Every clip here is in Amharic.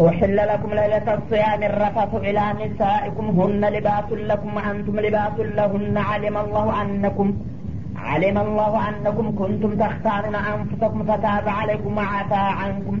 أحل لكم ليلة الصيام الرفث إلى نسائكم هن لباس لكم وأنتم لباس لهن. علم الله أنكم علم الله أنكم كنتم تختارون أنفسكم فتاب عليكم وعفى عنكم.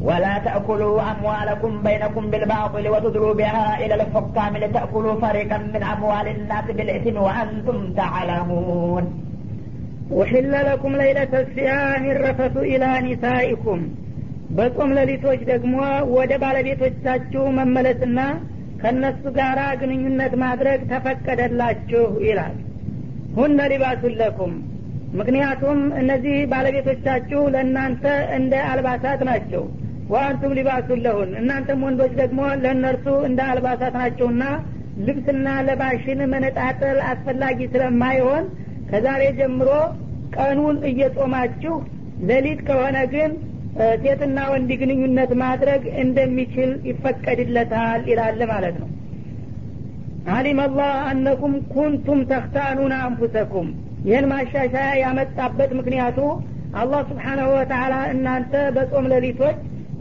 ولا تأكلوا أموالكم بينكم بالباطل وتدلوا بها إلى الحكام لتأكلوا فريقا من أموال الناس بالإثم وأنتم تعلمون أحل لكم ليلة الصيام الرفث إلى نسائكم በጾም ሌሊቶች ደግሞ ወደ ባለቤቶቻችሁ መመለስና ከእነሱ ጋር ግንኙነት ማድረግ ተፈቀደላችሁ ይላል ሁነ ሊባሱን ለኩም ምክንያቱም እነዚህ ባለቤቶቻችሁ ለእናንተ እንደ አልባሳት ናቸው ወአንቱም ሊባሱን ለሁን። እናንተም ወንዶች ደግሞ ለእነርሱ እንደ አልባሳት ናቸውና ልብስና ለባሽን መነጣጠል አስፈላጊ ስለማይሆን ከዛሬ ጀምሮ ቀኑን እየጾማችሁ ሌሊት ከሆነ ግን ሴትና ወንድ ግንኙነት ማድረግ እንደሚችል ይፈቀድለታል ይላል ማለት ነው። አሊም አላህ አነኩም ኩንቱም ተክታኑን አንፉሰኩም። ይህን ማሻሻያ ያመጣበት ምክንያቱ አላህ ስብሓናሁ ወተላ እናንተ በጾም ሌሊቶች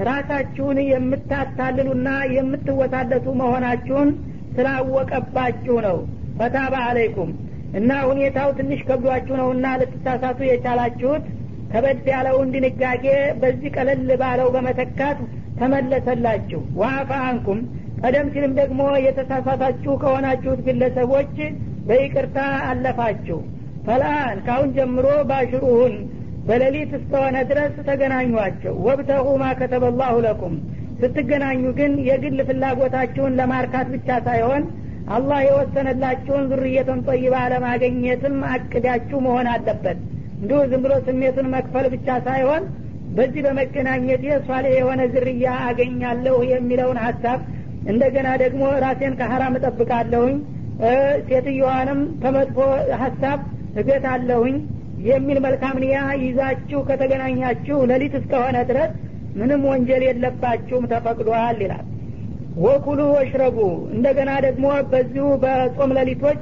ራሳችሁን የምታታልሉና የምትወታለቱ መሆናችሁን ስላወቀባችሁ ነው። ፈታባ አለይኩም። እና ሁኔታው ትንሽ ከብዷችሁ ነውና ልትሳሳቱ የቻላችሁት ከበድ ያለውን ድንጋጌ በዚህ ቀለል ባለው በመተካት ተመለሰላችሁ። ዋአፋ አንኩም። ቀደም ሲልም ደግሞ የተሳሳታችሁ ከሆናችሁት ግለሰቦች በይቅርታ አለፋችሁ። ፈልአን ካሁን ጀምሮ ባሽሩሁን በሌሊት እስከሆነ ድረስ ተገናኟቸው። ወብተቁ ማ ከተበላሁ ለኩም። ስትገናኙ ግን የግል ፍላጎታችሁን ለማርካት ብቻ ሳይሆን አላህ የወሰነላችሁን ዙርየትን ጠይባ ለማገኘትም አቅዳችሁ መሆን አለበት። እንዲሁ ዝም ብሎ ስሜቱን መክፈል ብቻ ሳይሆን በዚህ በመገናኘት ሷሌ የሆነ ዝርያ አገኛለሁ የሚለውን ሀሳብ እንደገና ደግሞ ራሴን ከሀራም እጠብቃለሁኝ። ሴትዮዋንም ከመጥፎ ሀሳብ እገት አለሁኝ የሚል መልካም ንያ ይዛችሁ ከተገናኛችሁ ሌሊት እስከሆነ ድረስ ምንም ወንጀል የለባችሁም ተፈቅዷል ይላል። ወኩሉ ወሽረቡ እንደገና ደግሞ በዚሁ በጾም ሌሊቶች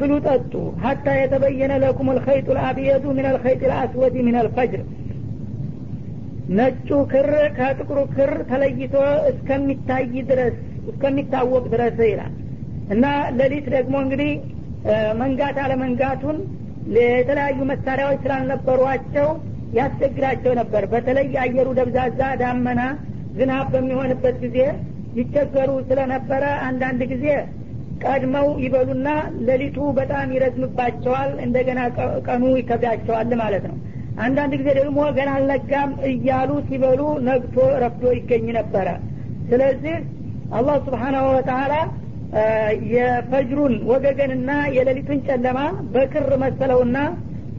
ብሉ ጠጡ። ሀታ የተበየነ ለኩም ልኸይጡ ልአብየዱ ምን ልኸይጥ ልአስወዲ ምን ልፈጅር ነጩ ክር ከጥቁሩ ክር ተለይቶ እስከሚታይ ድረስ እስከሚታወቅ ድረስ ይላል። እና ሌሊት ደግሞ እንግዲህ መንጋት አለመንጋቱን የተለያዩ መሳሪያዎች ስላልነበሯቸው ያስቸግራቸው ነበር። በተለይ አየሩ ደብዛዛ ዳመና ዝናብ በሚሆንበት ጊዜ ይቸገሩ ስለነበረ አንዳንድ ጊዜ ቀድመው ይበሉና ሌሊቱ በጣም ይረዝምባቸዋል እንደገና ቀኑ ይከብዳቸዋል ማለት ነው። አንዳንድ ጊዜ ደግሞ ገና አልነጋም እያሉ ሲበሉ ነግቶ ረፍዶ ይገኝ ነበረ። ስለዚህ አላህ ስብሓናሁ ወተላ የፈጅሩን ወገገንና የሌሊቱን ጨለማ በክር መሰለውና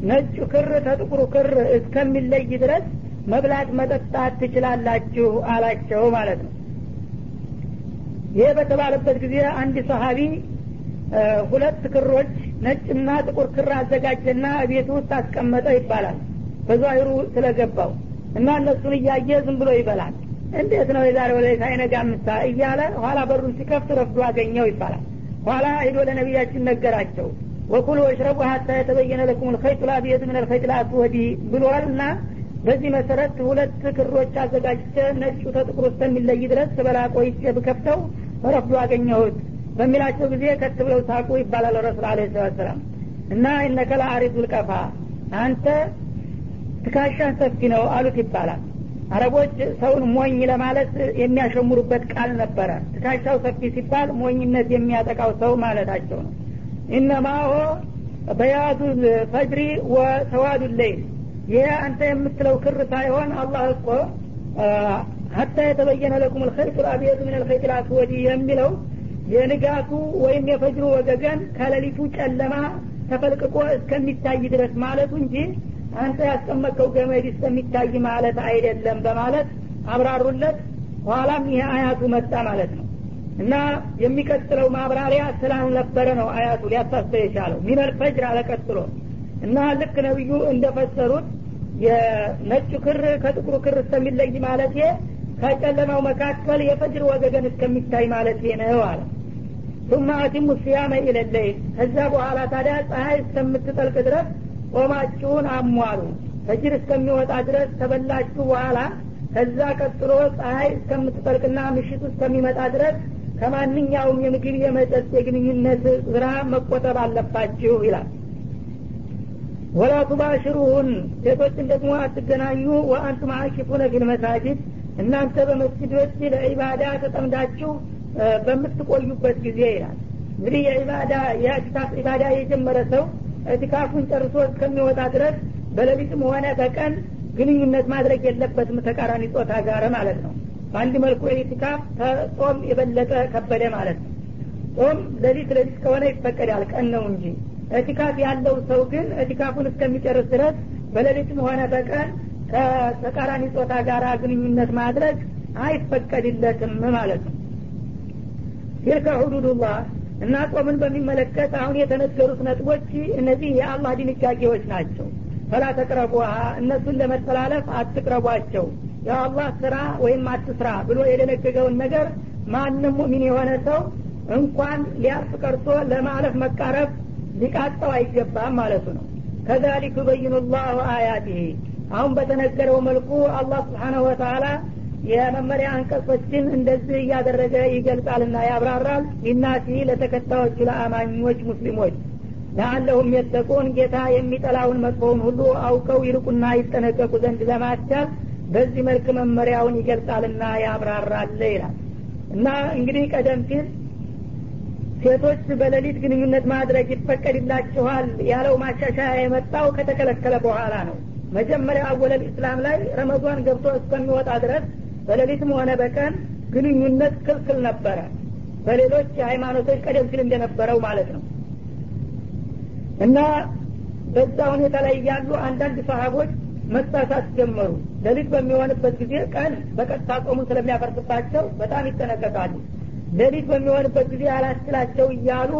ነጩ ክር ተጥቁሩ ክር እስከሚለይ ድረስ መብላት መጠጣት ትችላላችሁ አላቸው ማለት ነው። ይህ በተባለበት ጊዜ አንድ ሰሀቢ ሁለት ክሮች ነጭና ጥቁር ክር አዘጋጀና ቤት ውስጥ አስቀመጠ ይባላል። በዛሂሩ ስለገባው እና እነሱን እያየ ዝም ብሎ ይበላል እንዴት ነው የዛሬ ወደ ሳይነጋ ምሳ እያለ ኋላ በሩን ሲከፍት ረፍዶ አገኘው ይባላል። ኋላ ሂዶ ለነቢያችን ነገራቸው። ወኩሉ ወሽረቡ ሀታ የተበየነ ለኩም ልኸይጡ ላብየቱ ምን ልኸይጥ ላስወዲ ብሏል እና በዚህ መሰረት ሁለት ክሮች አዘጋጅቼ ነጩ ተጥቁር እስከሚለይ ድረስ ስበላ ቆይቼ ብከፍተው ረፍዶ አገኘሁት። በሚላቸው ጊዜ ከት ብለው ሳቁ ይባላል ረሱል አለ ሰላት ሰላም እና እነከላ አሪዱ ልቀፋ አንተ ትካሻን ሰፊ ነው አሉት ይባላል አረቦች ሰውን ሞኝ ለማለት የሚያሸሙሩበት ቃል ነበረ። ትካሻው ሰፊ ሲባል ሞኝነት የሚያጠቃው ሰው ማለታቸው ነው። ኢነማሆ በያዱ ፈጅሪ ወሰዋዱ ሌይል ይህ አንተ የምትለው ክር ሳይሆን አላህ እኮ ሀታ የተበየነ ለኩም ልኸይጡ ልአብየቱ ምን ልኸይጥ ልአስወዲ የሚለው የንጋቱ ወይም የፈጅሩ ወገገን ከሌሊቱ ጨለማ ተፈልቅቆ እስከሚታይ ድረስ ማለቱ እንጂ አንተ ያስቀመጥከው ገመድ እስከሚታይ ማለት አይደለም በማለት አብራሩለት። ኋላም ይህ አያቱ መጣ ማለት ነው። እና የሚቀጥለው ማብራሪያ ስላልነበረ ነው አያቱ ሊያሳስበ የቻለው። ሚነል ፈጅር አለቀጥሎ እና ልክ ነቢዩ እንደፈሰሩት የነጩ ክር ከጥቁሩ ክር እስከሚለይ ማለት ከጨለማው መካከል የፈጅር ወገገን እስከሚታይ ማለት ነው አለ። ثم አቲሙ ሲያመ ኢለለይል ከዛ በኋላ ታዲያ ፀሐይ እስከምትጠልቅ ድረስ ጾማችሁን አሟሉ። ፈጅር እስከሚወጣ ድረስ ተበላችሁ በኋላ ከዛ ቀጥሎ ፀሐይ እስከምትጠልቅና ምሽቱ እስከሚመጣ ድረስ ከማንኛውም የምግብ የመጠጥ የግንኙነት ስራ መቆጠብ አለባችሁ ይላል። ወላ ቱባሽሩሁን ሴቶችን ደግሞ አትገናኙ። ወአንቱም አኪፉነ ፊል መሳጅድ እናንተ በመስጅዶች ለዒባዳ ተጠምዳችሁ በምትቆዩበት ጊዜ ይላል። እንግዲህ የዒባዳ የእቲካፍ ዒባዳ የጀመረ ሰው እቲካፉን ጨርሶ እስከሚወጣ ድረስ በሌሊትም ሆነ በቀን ግንኙነት ማድረግ የለበትም ተቃራኒ ጾታ ጋር ማለት ነው። በአንድ መልኩ ኢቲካፍ ከጾም የበለጠ ከበደ ማለት ነው። ጾም ሌሊት ሌሊት ከሆነ ይፈቀዳል ቀን ነው እንጂ። እቲካፍ ያለው ሰው ግን እቲካፉን እስከሚጨርስ ድረስ በሌሊትም ሆነ በቀን ከተቃራኒ ጾታ ጋር ግንኙነት ማድረግ አይፈቀድለትም ማለት ነው። ትልከ ሁዱዱላህ እና ጾምን በሚመለከት አሁን የተነገሩት ነጥቦች እነዚህ የአላህ ድንጋጌዎች ናቸው። ፈላ ተቅረቡሃ እነሱን ለመተላለፍ አትቅረቧቸው። የአላህ ስራ ወይም አትስራ ብሎ የደነገገውን ነገር ማንም ሙሚን የሆነ ሰው እንኳን ሊያልፍ ቀርቶ ለማለፍ መቃረብ ሊቃጠው አይገባም ማለቱ ነው። ከዛሊክ ዩበይኑ ላሁ አያቲህ አሁን በተነገረው መልኩ አላህ ስብሓናሁ ወተላ የመመሪያ አንቀጾችን እንደዚህ እያደረገ ይገልጻልና ያብራራል። ሊናሲ ለተከታዮቹ ለአማኞች ሙስሊሞች ለአለሁም የተቁን ጌታ የሚጠላውን መጥፎውን ሁሉ አውቀው ይልቁና ይጠነቀቁ ዘንድ ለማስቻል በዚህ መልክ መመሪያውን ይገልጻልና ያብራራል ይላል። እና እንግዲህ ቀደም ሲል ሴቶች በሌሊት ግንኙነት ማድረግ ይፈቀድላችኋል ያለው ማሻሻያ የመጣው ከተከለከለ በኋላ ነው። መጀመሪያ አወለል ኢስላም ላይ ረመዷን ገብቶ እስከሚወጣ ድረስ በሌሊትም ሆነ በቀን ግንኙነት ክልክል ነበረ። በሌሎች የሃይማኖቶች ቀደም ሲል እንደነበረው ማለት ነው። እና በዛ ሁኔታ ላይ ያሉ አንዳንድ ሰሀቦች መሳሳት ጀመሩ። ሌሊት በሚሆንበት ጊዜ ቀን በቀጥታ ጾሙን ስለሚያፈርስባቸው በጣም ይጠነቀቃሉ። ሌሊት በሚሆንበት ጊዜ አላስችላቸው እያሉ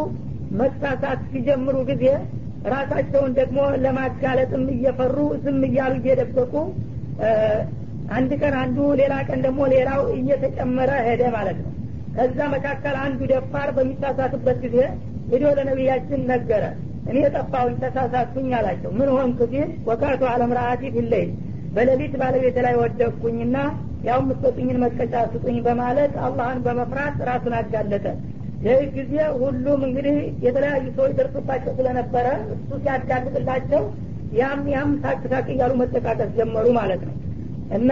መሳሳት ሲጀምሩ ጊዜ ራሳቸውን ደግሞ ለማጋለጥም እየፈሩ ዝም እያሉ እየደበቁ አንድ ቀን አንዱ ሌላ ቀን ደግሞ ሌላው እየተጨመረ ሄደ ማለት ነው። ከዛ መካከል አንዱ ደፋር በሚሳሳትበት ጊዜ ሂዶ ለነቢያችን ነገረ። እኔ ጠፋሁኝ ተሳሳትኩኝ አላቸው። ምን ሆንክ ሲል ወቃቱ አለምራአቲ ፊለይል በሌሊት ባለቤት ላይ ወደቅኩኝና ያው የምትሰጡኝን መቀጫ ስጡኝ በማለት አላህን በመፍራት ራሱን አጋለጠ። ይህ ጊዜ ሁሉም እንግዲህ የተለያዩ ሰዎች ደርሶባቸው ስለነበረ እሱ ሲያጋልጥላቸው ያም ያም ታቅ እያሉ መጠቃቀስ ጀመሩ ማለት ነው እና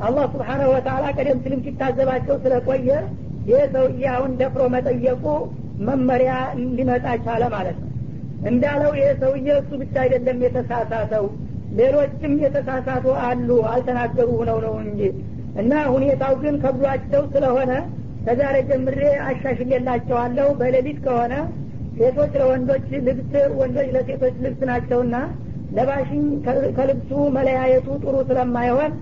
አላህ ስብሓናሁ ወተላ ቀደም ሲልም ሲታዘባቸው ስለቆየ ይህ ሰውዬ አሁን ደፍሮ መጠየቁ መመሪያ እንዲመጣ ቻለ ማለት ነው። እንዳለው ይህ ሰውዬ እሱ ብቻ አይደለም የተሳሳተው ሌሎችም የተሳሳቱ አሉ አልተናገሩ ሆነው ነው እንጂ። እና ሁኔታው ግን ከብሏቸው ስለሆነ ከዛሬ ጀምሬ አሻሽሌላቸዋለሁ በሌሊት ከሆነ ሴቶች ለወንዶች ልብስ ወንዶች ለሴቶች ልብስ ናቸውና ለባሽኝ ከልብሱ መለያየቱ ጥሩ ስለማይሆን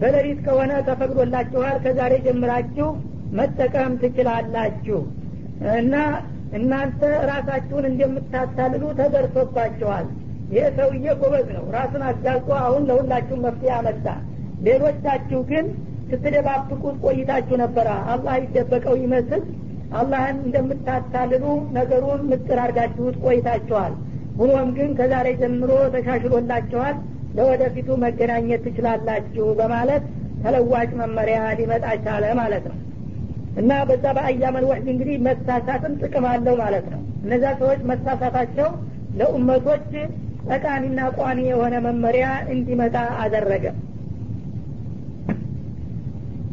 በሌሊት ከሆነ ተፈቅዶላችኋል ከዛሬ ጀምራችሁ መጠቀም ትችላላችሁ። እና እናንተ ራሳችሁን እንደምታታልሉ ተደርሶባችኋል። ይህ ሰውዬ ጎበዝ ነው ራሱን አጋልጦ አሁን ለሁላችሁ መፍትሄ አመጣ። ሌሎቻችሁ ግን ስትደባብቁት ቆይታችሁ ነበረ። አላህ ይደበቀው ይመስል አላህን እንደምታታልሉ ነገሩን ምስጥር አርጋችሁት ቆይታችኋል ሁኖም ግን ከዛሬ ጀምሮ ተሻሽሎላችኋል ለወደፊቱ መገናኘት ትችላላችሁ በማለት ተለዋጭ መመሪያ ሊመጣ ቻለ ማለት ነው። እና በዛ በአያመል ወህድ እንግዲህ መሳሳትም ጥቅም አለው ማለት ነው። እነዛ ሰዎች መሳሳታቸው ለኡመቶች ጠቃሚና ቋሚ የሆነ መመሪያ እንዲመጣ አደረገ።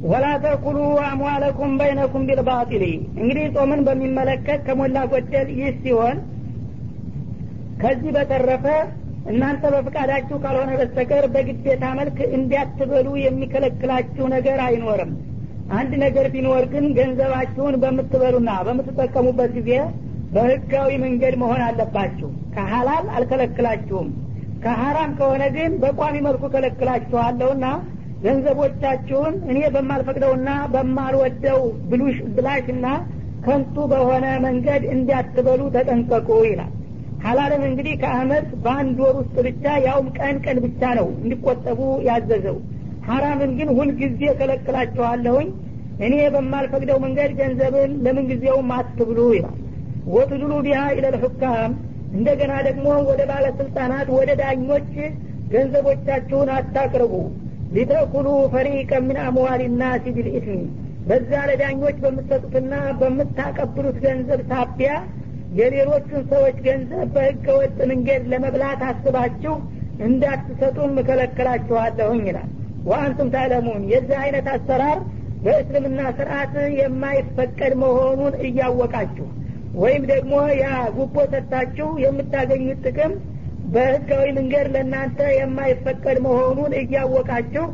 ወላ ተኩሉ አምዋለኩም በይነኩም ቢልባጢል እንግዲህ ጾምን በሚመለከት ከሞላ ጎደል ይህ ሲሆን ከዚህ በተረፈ እናንተ በፍቃዳችሁ ካልሆነ በስተቀር በግዴታ መልክ እንዲያትበሉ የሚከለክላችሁ ነገር አይኖርም። አንድ ነገር ቢኖር ግን ገንዘባችሁን በምትበሉና በምትጠቀሙበት ጊዜ በህጋዊ መንገድ መሆን አለባችሁ። ከሀላል አልከለክላችሁም። ከሀራም ከሆነ ግን በቋሚ መልኩ ከለክላችኋለሁና ገንዘቦቻችሁን እኔ በማልፈቅደውና በማልወደው ብሉሽ ብላሽና ከንቱ በሆነ መንገድ እንዲያትበሉ ተጠንቀቁ ይላል ሀላልን እንግዲህ ከአመት በአንድ ወር ውስጥ ብቻ ያውም ቀን ቀን ብቻ ነው እንዲቆጠቡ ያዘዘው። ሀራምን ግን ሁልጊዜ ከለክላችኋለሁኝ እኔ በማልፈቅደው መንገድ ገንዘብን ለምን ጊዜውም አትብሉ ይላል። ወትድሉ ቢሃ ኢለልሑካም እንደገና ደግሞ ወደ ባለስልጣናት ወደ ዳኞች ገንዘቦቻችሁን አታቅርቡ። ሊተኩሉ ፈሪቀ ምን አምዋል ናሲ ቢልኢትሚ በዛ ለዳኞች በምትሰጡትና በምታቀብሉት ገንዘብ ሳቢያ የሌሎቹን ሰዎች ገንዘብ በህገ ወጥ መንገድ ለመብላት አስባችሁ እንዳትሰጡም እከለክላችኋለሁኝ ይላል። ወአንቱም ታለሙን የዚህ አይነት አሰራር በእስልምና ስርዓት የማይፈቀድ መሆኑን እያወቃችሁ ወይም ደግሞ ያ ጉቦ ሰጥታችሁ የምታገኙት ጥቅም በህጋዊ መንገድ ለእናንተ የማይፈቀድ መሆኑን እያወቃችሁ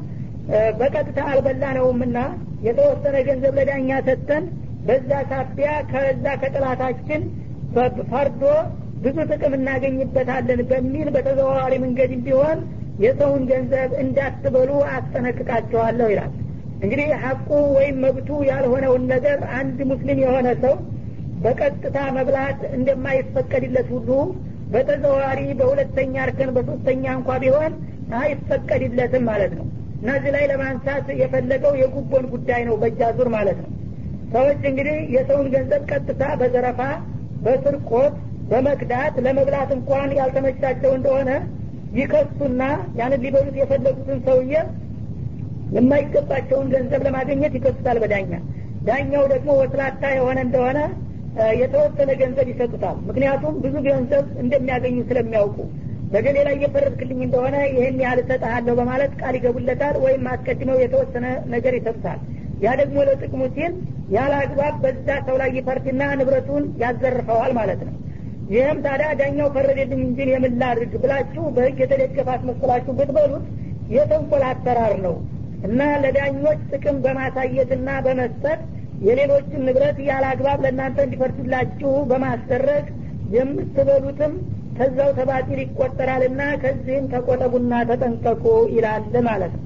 በቀጥታ አልበላ ነውምና የተወሰነ ገንዘብ ለዳኛ ሰጥተን በዛ ሳቢያ ከዛ ከጥላታችን ፈርዶ ብዙ ጥቅም እናገኝበታለን በሚል በተዘዋዋሪ መንገድ ቢሆን የሰውን ገንዘብ እንዳትበሉ አስጠነቅቃቸዋለሁ ይላል። እንግዲህ ሀቁ ወይም መብቱ ያልሆነውን ነገር አንድ ሙስሊም የሆነ ሰው በቀጥታ መብላት እንደማይፈቀድለት ሁሉ በተዘዋዋሪ በሁለተኛ እርከን በሶስተኛ እንኳ ቢሆን አይፈቀድለትም ማለት ነው። እና እዚህ ላይ ለማንሳት የፈለገው የጉቦን ጉዳይ ነው በእጃ ዙር ማለት ነው። ሰዎች እንግዲህ የሰውን ገንዘብ ቀጥታ በዘረፋ በስርቆት በመክዳት ለመብላት እንኳን ያልተመቻቸው እንደሆነ ይከሱና ያንን ሊበሉት የፈለጉትን ሰውዬ የማይገባቸውን ገንዘብ ለማግኘት ይከሱታል በዳኛ። ዳኛው ደግሞ ወስላታ የሆነ እንደሆነ የተወሰነ ገንዘብ ይሰጡታል። ምክንያቱም ብዙ ገንዘብ እንደሚያገኙ ስለሚያውቁ። በገሌ ላይ እየፈረድክልኝ እንደሆነ ይህን ያህል እሰጥሃለሁ በማለት ቃል ይገቡለታል ወይም አስቀድመው የተወሰነ ነገር ይሰጡታል ያ ደግሞ ለጥቅሙ ሲል ያለ አግባብ በዛ ሰው ላይ ይፈርድና ንብረቱን ያዘርፈዋል ማለት ነው። ይህም ታዲያ ዳኛው ፈረደልኝ እንጂ የምን ብላችሁ በህግ የተደገፈ አስመስላችሁ ብትበሉት የተንኮል አሰራር ነው እና ለዳኞች ጥቅም በማሳየትና በመስጠት የሌሎችን ንብረት ያለ አግባብ ለእናንተ እንዲፈርድላችሁ በማስደረግ የምትበሉትም ከዛው ተባጢል ይቆጠራልና ከዚህም ተቆጠቡና ተጠንቀቁ ይላል ማለት ነው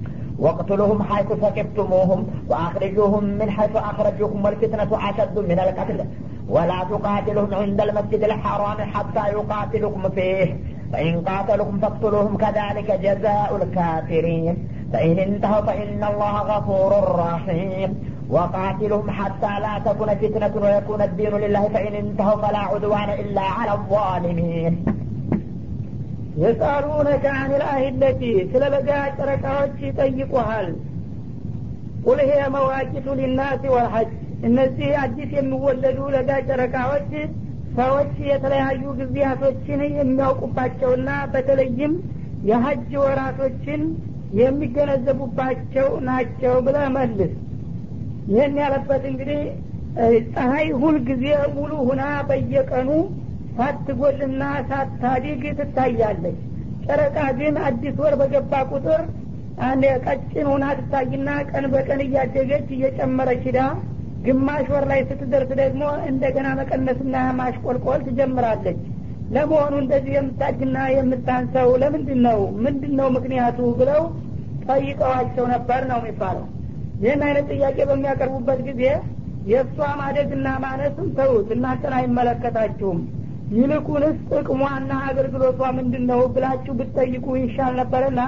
واقتلوهم حيث ثقفتموهم وأخرجوهم من حيث أخرجوكم والفتنة أشد من القتل. ولا تقاتلهم عند المسجد الحرام حتى يقاتلوكم فيه. فإن قاتلوكم فاقتلوهم كذلك جزاء الكافرين. فإن انتهوا فإن الله غفور رحيم. وقاتلهم حتى لا تكون فتنة ويكون الدين لله. فإن انتهوا فلا عدوان إلا على الظالمين. የሳሉነከ አን ልአሂለቲ ስለ በጋ ጨረቃዎች ይጠይቁሃል። ቁል ሄ መዋቂቱ ሊናሲ ወልሐጅ እነዚህ አዲስ የሚወለዱ ለጋ ጨረቃዎች ሰዎች የተለያዩ ጊዜያቶችን የሚያውቁባቸውና በተለይም የሀጅ ወራቶችን የሚገነዘቡባቸው ናቸው ብለ መልስ። ይህን ያለበት እንግዲህ ፀሐይ ሁልጊዜ ሙሉ ሁና በየቀኑ ሳትጎልና ሳታዲግ ትታያለች። ጨረቃ ግን አዲስ ወር በገባ ቁጥር አንድ ቀጭን ሁና ትታይና ቀን በቀን እያደገች እየጨመረች ሂዳ ግማሽ ወር ላይ ስትደርስ ደግሞ እንደገና መቀነስና ማሽቆልቆል ትጀምራለች። ለመሆኑ እንደዚህ የምታድግና የምታንሰው ለምንድን ነው ምንድን ነው ምክንያቱ? ብለው ጠይቀዋቸው ነበር ነው የሚባለው። ይህን አይነት ጥያቄ በሚያቀርቡበት ጊዜ የእሷ ማደግና ማነስም ተውት እናንተን አይመለከታችሁም ይልቁንስ ጥቅሟና አገልግሎቷ ምንድን ነው ብላችሁ ብትጠይቁ ይሻል ነበርና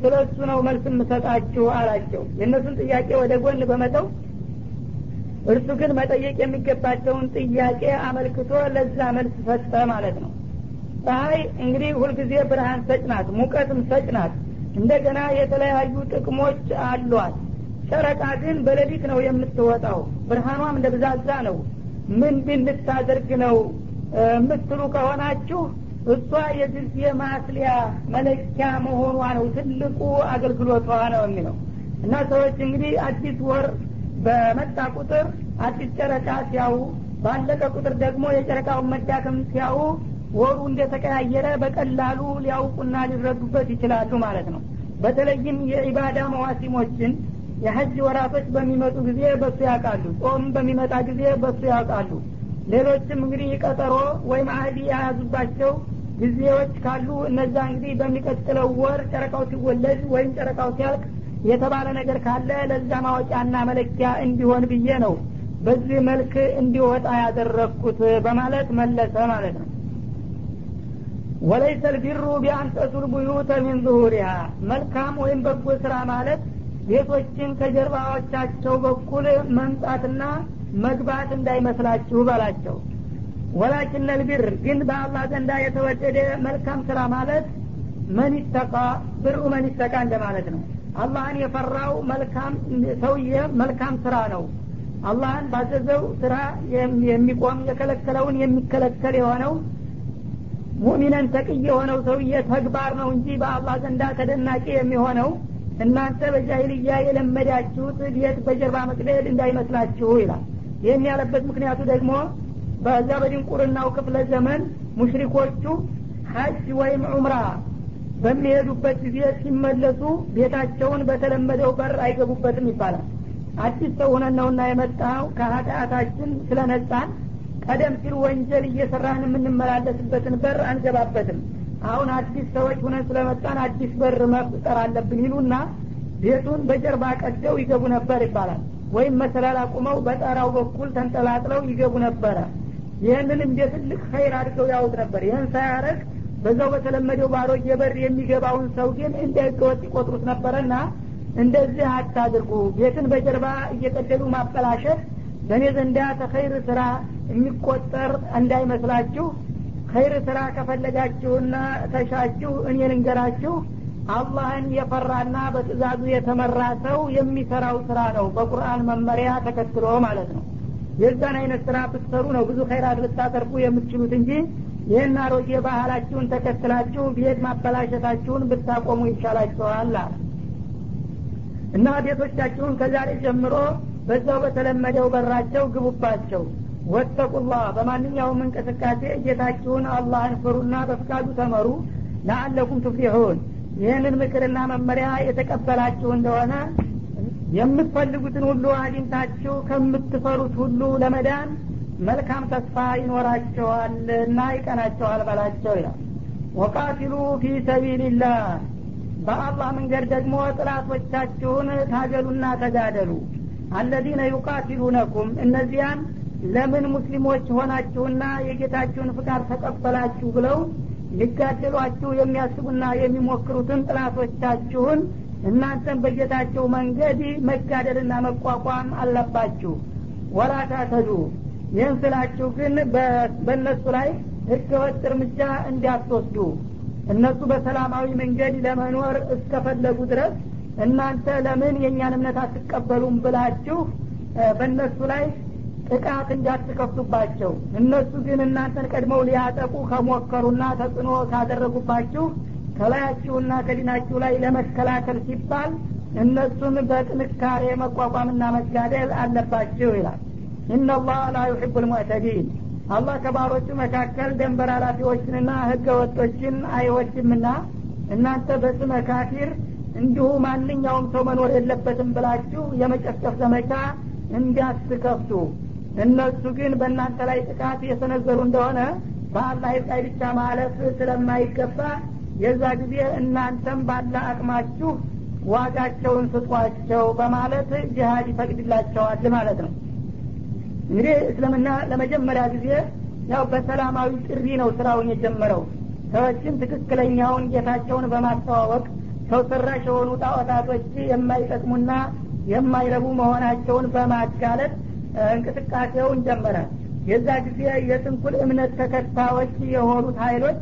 ስለ እሱ ነው መልስ የምሰጣችሁ አላቸው። የእነሱን ጥያቄ ወደ ጎን በመተው እርሱ ግን መጠየቅ የሚገባቸውን ጥያቄ አመልክቶ ለዛ መልስ ሰጠ ማለት ነው። ፀሀይ እንግዲህ ሁልጊዜ ብርሃን ሰጭ ናት ሙቀትም ሰጭ ናት። እንደገና የተለያዩ ጥቅሞች አሏት። ጨረቃ ግን በሌሊት ነው የምትወጣው ብርሃኗም እንደ ብዛዛ ነው። ምንድን ልታደርግ ነው የምትሉ ከሆናችሁ እሷ የጊዜ ማስሊያ መለኪያ መሆኗ ነው ትልቁ አገልግሎቷ ነው የሚለው። እና ሰዎች እንግዲህ አዲስ ወር በመጣ ቁጥር አዲስ ጨረቃ ሲያው ባለቀ ቁጥር ደግሞ የጨረቃውን መዳከም ሲያው ወሩ እንደተቀያየረ በቀላሉ ሊያውቁና ሊረዱበት ይችላሉ ማለት ነው። በተለይም የኢባዳ መዋሲሞችን የሐጅ ወራቶች በሚመጡ ጊዜ በሱ ያውቃሉ። ጾም በሚመጣ ጊዜ በሱ ያውቃሉ ሌሎችም እንግዲህ ቀጠሮ ወይም አህዲ የያዙባቸው ጊዜዎች ካሉ እነዛ እንግዲህ በሚቀጥለው ወር ጨረቃው ሲወለድ ወይም ጨረቃው ሲያልቅ የተባለ ነገር ካለ ለዛ ማወቂያና መለኪያ እንዲሆን ብዬ ነው በዚህ መልክ እንዲወጣ ያደረግኩት በማለት መለሰ ማለት ነው። ወለይሰ ልቢሩ ቢአን ተእቱል ቡዩተ ሚን ዙሁሪሃ። መልካም ወይም በጎ ስራ ማለት ቤቶችን ከጀርባዎቻቸው በኩል መምጣትና መግባት እንዳይመስላችሁ በላቸው። ወላኪን ልቢር ግን በአላህ ዘንዳ የተወደደ መልካም ስራ ማለት መን ይተቃ ብሩ መን ይተቃ እንደማለት ነው። አላህን የፈራው መልካም ሰውዬ መልካም ስራ ነው። አላህን ባዘዘው ስራ የሚቆም የከለከለውን የሚከለከል የሆነው ሙእሚነን ተቅይ የሆነው ሰውዬ ተግባር ነው እንጂ በአላህ ዘንዳ ተደናቂ የሚሆነው እናንተ በጃሂልያ የለመዳችሁት ቤት በጀርባ መቅደድ እንዳይመስላችሁ ይላል ይህን ያለበት ምክንያቱ ደግሞ በዛ በድንቁርናው ክፍለ ዘመን ሙሽሪኮቹ ሀጅ ወይም ዑምራ በሚሄዱበት ጊዜ ሲመለሱ ቤታቸውን በተለመደው በር አይገቡበትም ይባላል። አዲስ ሰው ሆነን ነውና የመጣው ከኃጢአታችን ስለነጻን ቀደም ሲል ወንጀል እየሰራን የምንመላለስበትን በር አንገባበትም። አሁን አዲስ ሰዎች ሁነን ስለመጣን አዲስ በር መፍጠር አለብን ይሉና ቤቱን በጀርባ ቀደው ይገቡ ነበር ይባላል ወይም መሰላል አቁመው በጠራው በኩል ተንጠላጥለው ይገቡ ነበረ። ይህንን እንደ ትልቅ ኸይር አድርገው ያውት ነበር። ይህን ሳያረግ በዛው በተለመደው ባሮጌ በር የሚገባውን ሰው ግን እንደ ህገወጥ ይቆጥሩት ነበረና እንደዚህ አታድርጉ ቤትን በጀርባ እየቀደዱ ማበላሸት በእኔ ዘንዳ ከኸይር ስራ የሚቆጠር እንዳይመስላችሁ። ኸይር ስራ ከፈለጋችሁና ተሻችሁ እኔ ልንገራችሁ አላህን የፈራና በትእዛዙ የተመራ ሰው የሚሰራው ስራ ነው። በቁርአን መመሪያ ተከትሎ ማለት ነው። የዛን አይነት ስራ ብትሰሩ ነው ብዙ ኸይራት ልታተርፉ የምትችሉት እንጂ ይህን አሮጌ ባህላችሁን ተከትላችሁ ቤት ማበላሸታችሁን ብታቆሙ ይሻላችኋል አለ። እና ቤቶቻችሁን ከዛሬ ጀምሮ በዛው በተለመደው በራቸው ግቡባቸው። ወተቁላህ በማንኛውም እንቅስቃሴ ጌታችሁን አላህን ፍሩና በፍቃዱ ተመሩ። ለአለኩም ትፍሊሑን ይህንን ምክርና መመሪያ የተቀበላችሁ እንደሆነ የምትፈልጉትን ሁሉ አግኝታችሁ ከምትፈሩት ሁሉ ለመዳን መልካም ተስፋ ይኖራቸዋል እና ይቀናቸዋል በላቸው ይላል። ወቃቲሉ ፊ ሰቢልላህ በአላህ መንገድ ደግሞ ጥላቶቻችሁን ታገሉና ተጋደሉ። አለዚነ ዩቃቲሉነኩም እነዚያን ለምን ሙስሊሞች ሆናችሁና የጌታችሁን ፍቃድ ተቀበላችሁ ብለው ሊጋደሏችሁ የሚያስቡና የሚሞክሩትን ጥላቶቻችሁን እናንተን በጌታቸው መንገድ መጋደልና መቋቋም አለባችሁ። ወላ ታተዱ። ይህን ስላችሁ ግን በእነሱ ላይ ህገወጥ እርምጃ እንዲያስወስዱ። እነሱ በሰላማዊ መንገድ ለመኖር እስከፈለጉ ድረስ እናንተ ለምን የእኛን እምነት አትቀበሉም ብላችሁ በእነሱ ላይ ጥቃት እንዳትከፍቱባቸው። እነሱ ግን እናንተን ቀድመው ሊያጠቁ ከሞከሩና ተጽዕኖ ካደረጉባችሁ ከላያችሁና ከዲናችሁ ላይ ለመከላከል ሲባል እነሱን በጥንካሬ መቋቋምና መጋደል አለባችሁ ይላል። ኢነላህ ላ ዩሕቡ ልሙዕተዲን አላህ ከባሮቹ መካከል ደንበር ኃላፊዎችንና ህገ ወጦችን አይወድምና እናንተ በስመ ካፊር እንዲሁ ማንኛውም ሰው መኖር የለበትም ብላችሁ የመጨፍጨፍ ዘመቻ እንዲያስከፍቱ እነሱ ግን በእናንተ ላይ ጥቃት የሰነዘሩ እንደሆነ በአላህ ላይ ብቻ ማለፍ ስለማይገባ የዛ ጊዜ እናንተም ባለ አቅማችሁ ዋጋቸውን ስጧቸው በማለት ጅሀድ ይፈቅድላቸዋል ማለት ነው። እንግዲህ እስልምና ለመጀመሪያ ጊዜ ያው በሰላማዊ ጥሪ ነው ስራውን የጀመረው። ሰዎችን ትክክለኛውን ጌታቸውን በማስተዋወቅ ሰው ሰራሽ የሆኑ ጣዖታቶች የማይጠቅሙና የማይረቡ መሆናቸውን በማጋለጥ እንቅስቃሴውን ጀመረ። የዛ ጊዜ የጥንኩል እምነት ተከታዮች የሆኑት ሀይሎች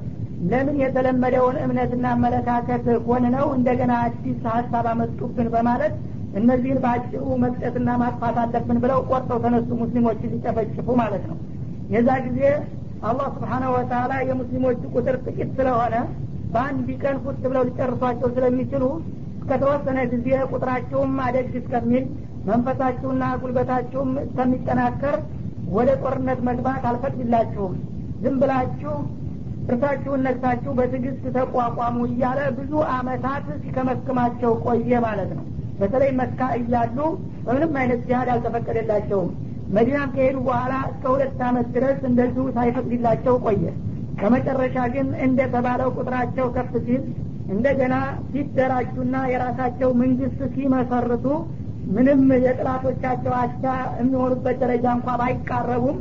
ለምን የተለመደውን እምነትና አመለካከት ኮንነው እንደገና አዲስ ሀሳብ አመጡብን በማለት እነዚህን በአጭሩ መቅጨትና ማጥፋት አለብን ብለው ቆርጠው ተነሱ ሙስሊሞችን ሊጨፈጭፉ ማለት ነው። የዛ ጊዜ አላህ ስብሓናሁ ወተላ የሙስሊሞቹ ቁጥር ጥቂት ስለሆነ በአንድ ቀን ፉት ብለው ሊጨርሷቸው ስለሚችሉ እስከተወሰነ ጊዜ ቁጥራቸውም አደግ እስከሚል መንፈሳችሁና ጉልበታችሁም እስከሚጠናከር ወደ ጦርነት መግባት አልፈቅድላችሁም። ዝም ብላችሁ እርሳችሁን ነግታችሁ በትዕግስት ተቋቋሙ እያለ ብዙ አመታት ሲከመክማቸው ቆየ ማለት ነው። በተለይ መካ እያሉ በምንም አይነት ጅሀድ አልተፈቀደላቸውም። መዲናም ከሄዱ በኋላ እስከ ሁለት አመት ድረስ እንደዚሁ ሳይፈቅድላቸው ቆየ። በመጨረሻ ግን እንደተባለው ቁጥራቸው ከፍ ሲል እንደገና ሲደራጁና የራሳቸው መንግስት ሲመሰርቱ ምንም የጥላቶቻቸው አቻ የሚሆኑበት ደረጃ እንኳ ባይቃረቡም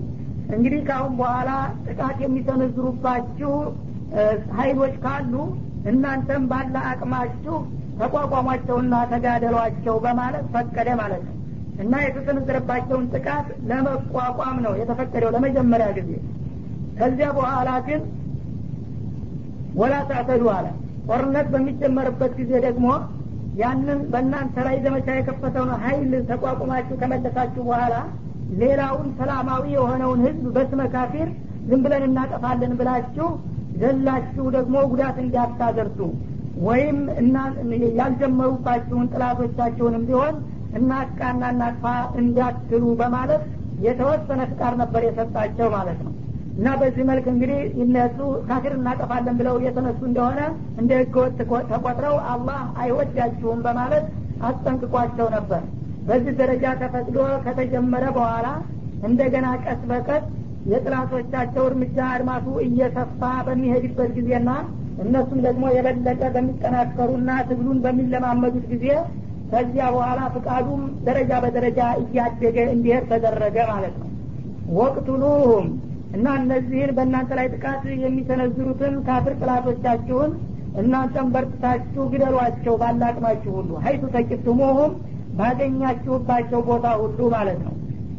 እንግዲህ ከአሁን በኋላ ጥቃት የሚሰነዝሩባችሁ ሀይሎች ካሉ እናንተም ባለ አቅማችሁ ተቋቋሟቸውና ተጋደሏቸው በማለት ፈቀደ ማለት ነው። እና የተሰነዘረባቸውን ጥቃት ለመቋቋም ነው የተፈቀደው ለመጀመሪያ ጊዜ። ከዚያ በኋላ ግን ወላ ታዕተዱ አለ። ጦርነት በሚጀመርበት ጊዜ ደግሞ ያንን በእናንተ ላይ ዘመቻ የከፈተውን ሀይል ተቋቁማችሁ ከመለሳችሁ በኋላ ሌላውን ሰላማዊ የሆነውን ህዝብ በስመ ካፊር ዝም ብለን እናጠፋለን ብላችሁ ዘላችሁ ደግሞ ጉዳት እንዲያታደርሱ ወይም ያልጀመሩባችሁን ጥላቶቻችሁንም ቢሆን እናጥቃና እናጥፋ እንዲያትሉ በማለት የተወሰነ ፍቃድ ነበር የሰጣቸው ማለት ነው እና በዚህ መልክ እንግዲህ እነሱ ካፊር እናጠፋለን ብለው የተነሱ እንደሆነ እንደ ህገወጥ ተቆጥረው አላህ አይወዳችሁም በማለት አስጠንቅቋቸው ነበር። በዚህ ደረጃ ተፈቅዶ ከተጀመረ በኋላ እንደገና ቀስ በቀስ የጥላቶቻቸው እርምጃ አድማሱ እየሰፋ በሚሄድበት ጊዜና እነሱም ደግሞ የበለጠ በሚጠናከሩና ትግሉን በሚለማመዱት ጊዜ ከዚያ በኋላ ፍቃዱም ደረጃ በደረጃ እያደገ እንዲሄድ ተደረገ ማለት ነው። ወቅቱሉሁም እና እነዚህን በእናንተ ላይ ጥቃት የሚሰነዝሩትን ካፍር ጥላቶቻችሁን እናንተም በርትታችሁ ግደሏቸው ባላቅማችሁ ሁሉ። ሀይቱ ተቂፍቱሙሁም ባገኛችሁባቸው ቦታ ሁሉ ማለት ነው።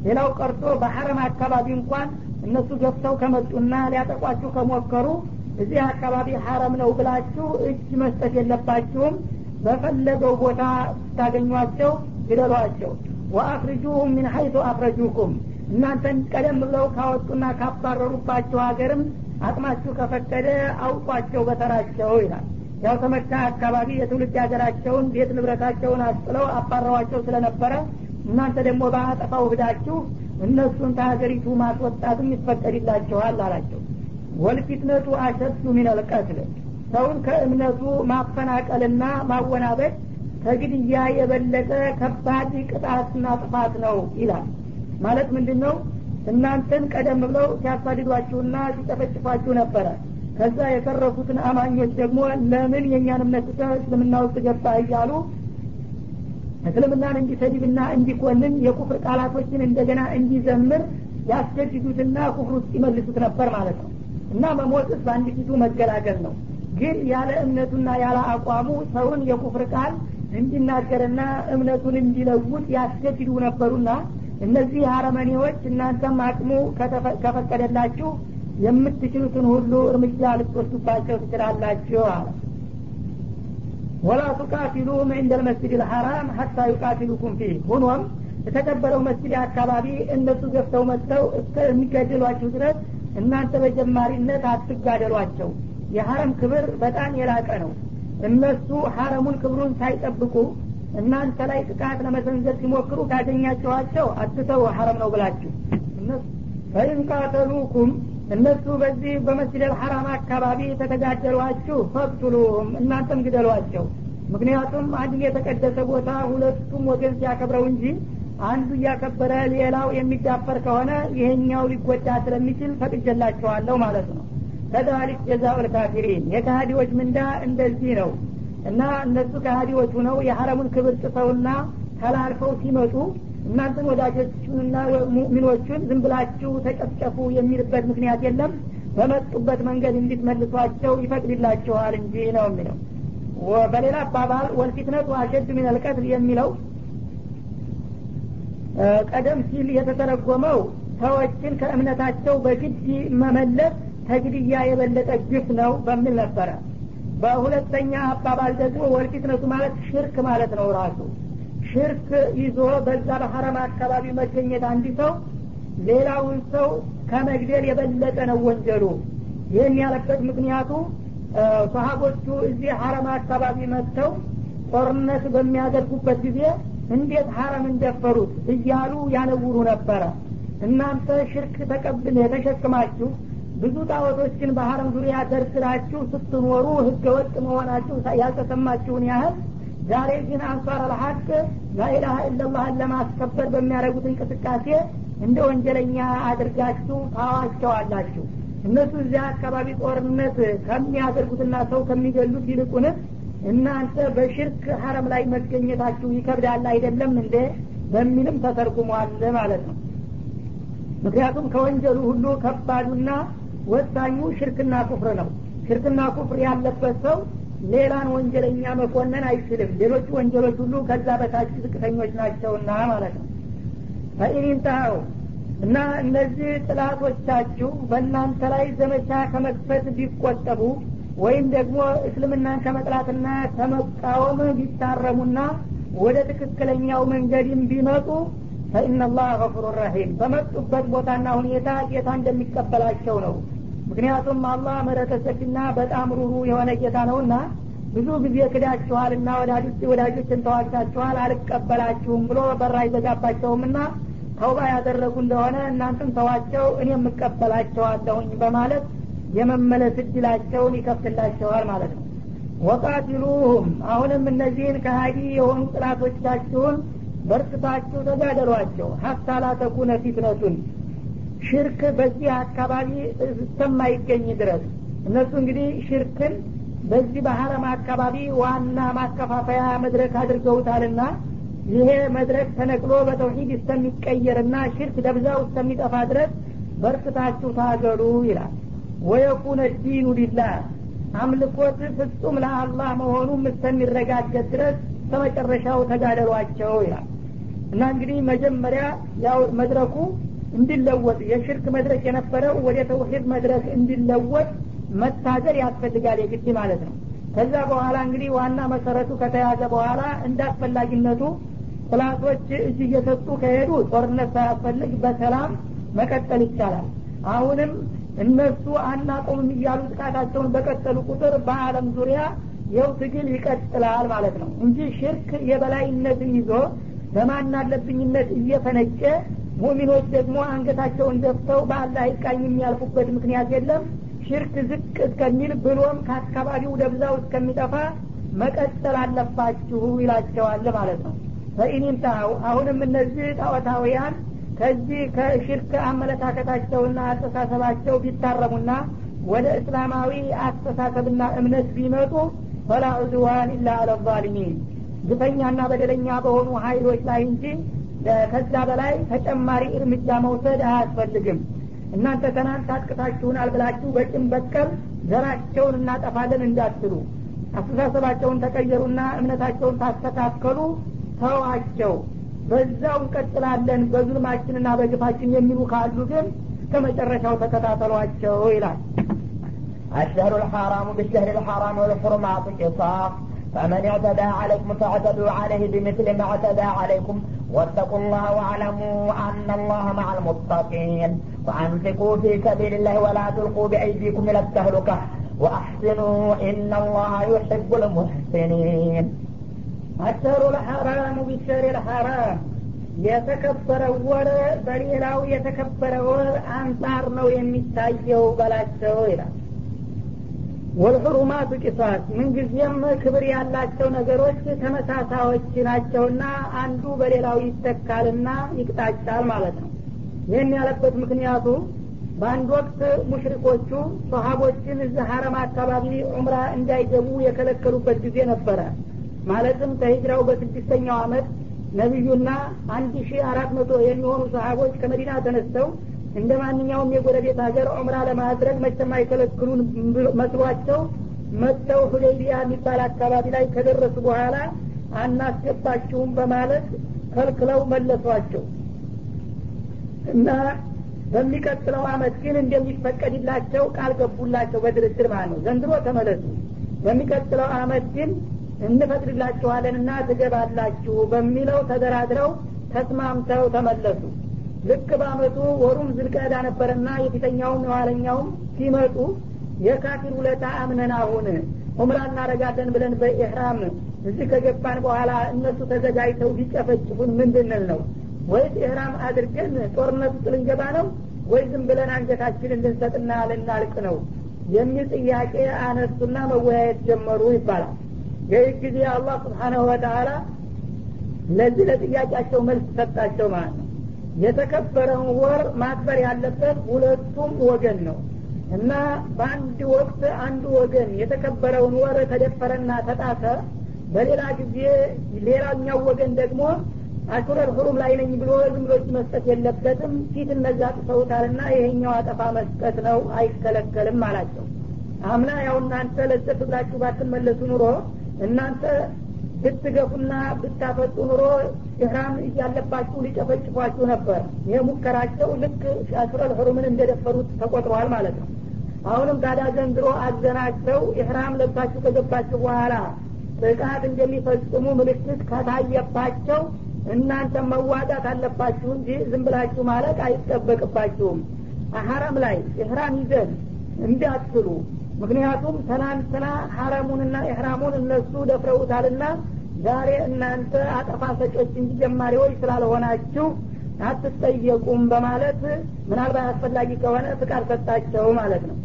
ሌላው ቀርቶ በሐረም አካባቢ እንኳን እነሱ ገብተው ከመጡና ሊያጠቋችሁ ከሞከሩ እዚህ አካባቢ ሐረም ነው ብላችሁ እጅ መስጠት የለባችሁም። በፈለገው ቦታ ስታገኟቸው ግደሏቸው። ወአፍርጁሁም ሚን ሀይቱ አፍረጁኩም እናንተን ቀደም ብለው ካወጡና ካባረሩባቸው ሀገርም አቅማችሁ ከፈቀደ አውቋቸው በተራቸው ይላል። ያው ተመካ አካባቢ የትውልድ ሀገራቸውን ቤት ንብረታቸውን አስጥለው አባረዋቸው ስለነበረ እናንተ ደግሞ በአጠፋው ህዳችሁ እነሱን ከሀገሪቱ ማስወጣትም ይፈቀድላችኋል አላቸው። ወልፊትነቱ አሸዱ ሚነል ሰውን ከእምነቱ ማፈናቀልና ማወናበድ ከግድያ የበለጠ ከባድ ቅጣትና ጥፋት ነው ይላል ማለት ምንድን ነው እናንተን ቀደም ብለው ሲያሳድዷችሁና ሲጨፈጭፏችሁ ነበረ። ከዛ የተረፉትን አማኞች ደግሞ ለምን የእኛን እምነት እስልምና ውስጥ ገባ እያሉ እስልምናን እንዲሰድብና እንዲኮንን የኩፍር ቃላቶችን እንደገና እንዲዘምር ያስገድዱትና ኩፍር ውስጥ ይመልሱት ነበር ማለት ነው። እና መሞትስ በአንድ ፊቱ መገላገል ነው። ግን ያለ እምነቱና ያለ አቋሙ ሰውን የኩፍር ቃል እንዲናገርና እምነቱን እንዲለውጥ ያስገድዱ ነበሩና እነዚህ አረመኔዎች እናንተም አቅሙ ከፈቀደላችሁ የምትችሉትን ሁሉ እርምጃ ልትወስዱባቸው ትችላላችሁ አለ። ወላ ቱቃቲሉም እንደ ልመስጅድ ልሐራም ሀታ ዩቃቲሉኩም ፊህ። ሁኖም የተከበረው መስጅድ አካባቢ እነሱ ገፍተው መጥተው እስከሚገድሏችሁ ድረስ እናንተ በጀማሪነት አትጋደሏቸው። የሐረም ክብር በጣም የላቀ ነው። እነሱ ሐረሙን ክብሩን ሳይጠብቁ እናንተ ላይ ጥቃት ለመሰንዘር ሲሞክሩ ካገኛችኋቸው አትተው ሐረም ነው ብላችሁ ፈኢን ቃተሉኩም እነሱ በዚህ በመስጅድ አልሐራም አካባቢ ተተጋደሏችሁ ፈቅቱሉሁም እናንተም ግደሏቸው። ምክንያቱም አንድ የተቀደሰ ቦታ ሁለቱም ወገን ሲያከብረው እንጂ አንዱ እያከበረ ሌላው የሚዳፈር ከሆነ ይሄኛው ሊጎዳ ስለሚችል ፈቅጀላቸዋለሁ ማለት ነው። ከዛሊክ ጀዛኡ ልካፊሪን የካሃዲዎች ምንዳ እንደዚህ ነው እና እነሱ ከሃዲዎች ሁነው የሐረሙን ክብር ጥሰውና ተላልፈው ሲመጡ እናንተን ወዳጆቹንና ሙሚኖቹን ዝም ብላችሁ ተጨፍጨፉ የሚልበት ምክንያት የለም። በመጡበት መንገድ እንዲትመልሷቸው ይፈቅድላችኋል እንጂ ነው የሚለው። በሌላ አባባል ወልፊትነቱ አሸድ አልቀትል የሚለው ቀደም ሲል የተተረጎመው ሰዎችን ከእምነታቸው በግድ መመለስ ተግድያ የበለጠ ግፍ ነው በሚል ነበረ በሁለተኛ አባባል ደግሞ ወልፊትነቱ ማለት ሽርክ ማለት ነው ራሱ። ሽርክ ይዞ በዛ በሐረም አካባቢ መገኘት አንድ ሰው ሌላውን ሰው ከመግደል የበለጠ ነው ወንጀሉ። ይህን ያለበት ምክንያቱ ሰሀቦቹ እዚህ ሐረም አካባቢ መጥተው ጦርነት በሚያደርጉበት ጊዜ እንዴት ሐረም እንደፈሩት እያሉ ያነውሩ ነበረ። እናንተ ሽርክ ተቀብል የተሸክማችሁ ብዙ ጣዖቶችን በሐረም ዙሪያ ደርስራችሁ ስትኖሩ ህገ ወጥ መሆናችሁ ያልተሰማችሁን ያህል ዛሬ ግን አንሷር አልሀቅ ላኢላሀ ኢለላህን ለማስከበር በሚያደርጉት እንቅስቃሴ እንደ ወንጀለኛ አድርጋችሁ ታዋቸዋላችሁ እነሱ እዚያ አካባቢ ጦርነት ከሚያደርጉትና ሰው ከሚገሉት ይልቁንስ እናንተ በሽርክ ሀረም ላይ መገኘታችሁ ይከብዳል አይደለም እንደ በሚልም ተተርጉሟል ማለት ነው። ምክንያቱም ከወንጀሉ ሁሉ ከባዱና ወሳኙ ሽርክና ኩፍር ነው። ሽርክና ኩፍር ያለበት ሰው ሌላን ወንጀለኛ መኮነን አይችልም። ሌሎቹ ወንጀሎች ሁሉ ከዛ በታች ዝቅተኞች ናቸውና ማለት ነው። ፈኢኒንታው እና እነዚህ ጥላቶቻችሁ በእናንተ ላይ ዘመቻ ከመክፈት ቢቆጠቡ ወይም ደግሞ እስልምናን ከመጥላትና ከመቃወም ቢታረሙና ወደ ትክክለኛው መንገድም ቢመጡ ፈኢናላህ ገፉሩ ረሒም በመጡበት ቦታና ሁኔታ ጌታ እንደሚቀበላቸው ነው ምክንያቱም አላህ ሰፊና በጣም ሩሩ የሆነ ጌታ ነውና ብዙ ጊዜ ክዳችኋልና ወዳጆች ወዳጆችን ተዋግታችኋል አልቀበላችሁም ብሎ በራ አይዘጋባቸውምና ተውባ ያደረጉ እንደሆነ እናንተም ተዋቸው እኔ የምቀበላቸዋለሁኝ በማለት የመመለስ እድላቸውን ይከፍትላቸዋል ማለት ነው። ወቃቲሉሁም አሁንም እነዚህን ከሀዲ የሆኑ ጥላቶቻችሁን በርትታችሁ ተጋደሏቸው። ሀታ ላተኩነ ፊትነቱን ሽርክ በዚህ አካባቢ እስከማይገኝ ድረስ። እነሱ እንግዲህ ሽርክን በዚህ በሀረም አካባቢ ዋና ማከፋፈያ መድረክ አድርገውታልና ይሄ መድረክ ተነቅሎ በተውሂድ እስከሚቀየርና ሽርክ ደብዛው እስከሚጠፋ ድረስ በርትታችሁ ታገሉ ይላል። ወየኩነ ዲኑ ሊላህ አምልኮት ፍጹም ለአላህ መሆኑም እስከሚረጋገጥ ድረስ ከመጨረሻው ተጋደሏቸው ይላል። እና እንግዲህ መጀመሪያ ያው መድረኩ እንዲለወጥ የሽርክ መድረክ የነበረው ወደ ተውሂድ መድረክ እንዲለወጥ መታገል ያስፈልጋል የግድ ማለት ነው። ከዛ በኋላ እንግዲህ ዋና መሰረቱ ከተያዘ በኋላ እንደ አስፈላጊነቱ ጥላቶች እጅ እየሰጡ ከሄዱ ጦርነት ሳያስፈልግ በሰላም መቀጠል ይቻላል። አሁንም እነሱ አናቆምም እያሉ ጥቃታቸውን በቀጠሉ ቁጥር በአለም ዙሪያ የው ትግል ይቀጥላል ማለት ነው እንጂ ሽርክ የበላይነትን ይዞ በማናለብኝነት እየፈነጨ ሙሚኖች ደግሞ አንገታቸውን ደፍተው በአላህ ይቃኝ የሚያልፉበት ምክንያት የለም። ሽርክ ዝቅ እስከሚል ብሎም ከአካባቢው ደብዛው እስከሚጠፋ መቀጠል አለባችሁ ይላቸዋል ማለት ነው። ፈኢኒንታው አሁንም እነዚህ ጣዖታውያን ከዚህ ከሽርክ አመለካከታቸውና አስተሳሰባቸው ቢታረሙና ወደ እስላማዊ አስተሳሰብና እምነት ቢመጡ ፈላ ዑድዋን ኢላ አለ ዛሊሚን ግፈኛና በደለኛ በሆኑ ሀይሎች ላይ እንጂ ከዛ በላይ ተጨማሪ እርምጃ መውሰድ አያስፈልግም እናንተ ትናንት አጥቅታችሁናል ብላችሁ በጭን በቀል ዘራቸውን እናጠፋለን እንዳትሉ አስተሳሰባቸውን ተቀየሩና እምነታቸውን ታስተካከሉ ተዋቸው በዛው እንቀጥላለን በዙልማችንና በግፋችን የሚሉ ካሉ ግን እስከ መጨረሻው ተከታተሏቸው ይላል الشهر الحرام بالشهر الحرام والحرمات قصاص فمن اعتدى عليكم فاعتدوا عليه بمثل ما اعتدى عليكم واتقوا الله واعلموا أن الله مع المتقين. وأنفقوا في سبيل الله ولا تلقوا بأيديكم إلى التهلكة. وأحسنوا إن الله يحب المحسنين. الشهر الحرام بالشهر الحرام. የተከበረው ወር በሌላው የተከበረ ወር አንጻር ነው የሚታየው በላቸው ይላል ወልሑሩማቱ ቂሳስ ምንጊዜም ክብር ያላቸው ነገሮች ተመሳሳዮች ናቸውና አንዱ በሌላው ይተካልና ይቅጣጫል ማለት ነው። ይህን ያለበት ምክንያቱ በአንድ ወቅት ሙሽሪኮቹ ሰሀቦችን እዚህ ሀረም አካባቢ ዑምራ እንዳይገቡ የከለከሉበት ጊዜ ነበረ። ማለትም ከሂጅራው በስድስተኛው አመት ነቢዩና አንድ ሺ አራት መቶ የሚሆኑ ሰሀቦች ከመዲና ተነስተው እንደ ማንኛውም የጎረቤት ሀገር ዑምራ ለማድረግ መቼም አይከለክሉን መስሏቸው መጥተው ሁዴይቢያ የሚባል አካባቢ ላይ ከደረሱ በኋላ አናስገባችሁም በማለት ከልክለው መለሷቸው። እና በሚቀጥለው አመት ግን እንደሚፈቀድላቸው ቃል ገቡላቸው በድርድር ማለት ነው። ዘንድሮ ተመለሱ። በሚቀጥለው አመት ግን እንፈቅድላችኋለንና ትገባላችሁ በሚለው ተደራድረው ተስማምተው ተመለሱ ልክ በአመቱ ወሩም ዝልቀዳ ነበረና የፊተኛውም የኋለኛውም ሲመጡ የካፊር ውለታ አምነን አሁን ኡምራ እናረጋለን ብለን በኢህራም እዚህ ከገባን በኋላ እነሱ ተዘጋጅተው ቢጨፈጭፉን ምንድንል ነው? ወይስ ኢህራም አድርገን ጦርነት ውስጥ ልንገባ ነው? ወይ ዝም ብለን አንገታችንን ልንሰጥና ልናልቅ ነው? የሚል ጥያቄ አነሱና መወያየት ጀመሩ ይባላል። ይህ ጊዜ አላህ ስብሓናሁ ወተአላ ለዚህ ለጥያቄያቸው መልስ ሰጣቸው ማለት ነው የተከበረውን ወር ማክበር ያለበት ሁለቱም ወገን ነው። እና በአንድ ወቅት አንዱ ወገን የተከበረውን ወር ተደፈረና ተጣሰ። በሌላ ጊዜ ሌላኛው ወገን ደግሞ አሹረል ሁሩም ላይ ነኝ ብሎ ዝም መስጠት የለበትም ፊት እነዛ ጥሰውታልና ይሄኛው አጠፋ መስጠት ነው አይከለከልም አላቸው። አምና ያው እናንተ ለዘት ብላችሁ ባትመለሱ ኑሮ እናንተ ብትገፉና ብታፈጡ ኑሮ ኢህራም እያለባችሁ ሊጨፈጭፏችሁ ነበር። ይህ ሙከራቸው ልክ አሹረል ሁሩምን እንደደፈሩት ተቆጥረዋል ማለት ነው። አሁንም ታዲያ ዘንድሮ አዘናቸው ኢህራም ለብሳችሁ ከገባችሁ በኋላ ጥቃት እንደሚፈጽሙ ምልክት ከታየባቸው እናንተ መዋጋት አለባችሁ እንጂ ዝም ብላችሁ ማለቅ አይጠበቅባችሁም። ሀረም ላይ ኢህራም ይዘን እንዳትሉ ምክንያቱም ትናንትና ሀረሙንና ኢህራሙን እነሱ ደፍረውታልና ዛሬ እናንተ አጠፋ ሰጮች እንጂ ጀማሪዎች ስላልሆናችሁ አትጠየቁም በማለት ምናልባት አስፈላጊ ከሆነ ፍቃድ ሰጣቸው ማለት ነው።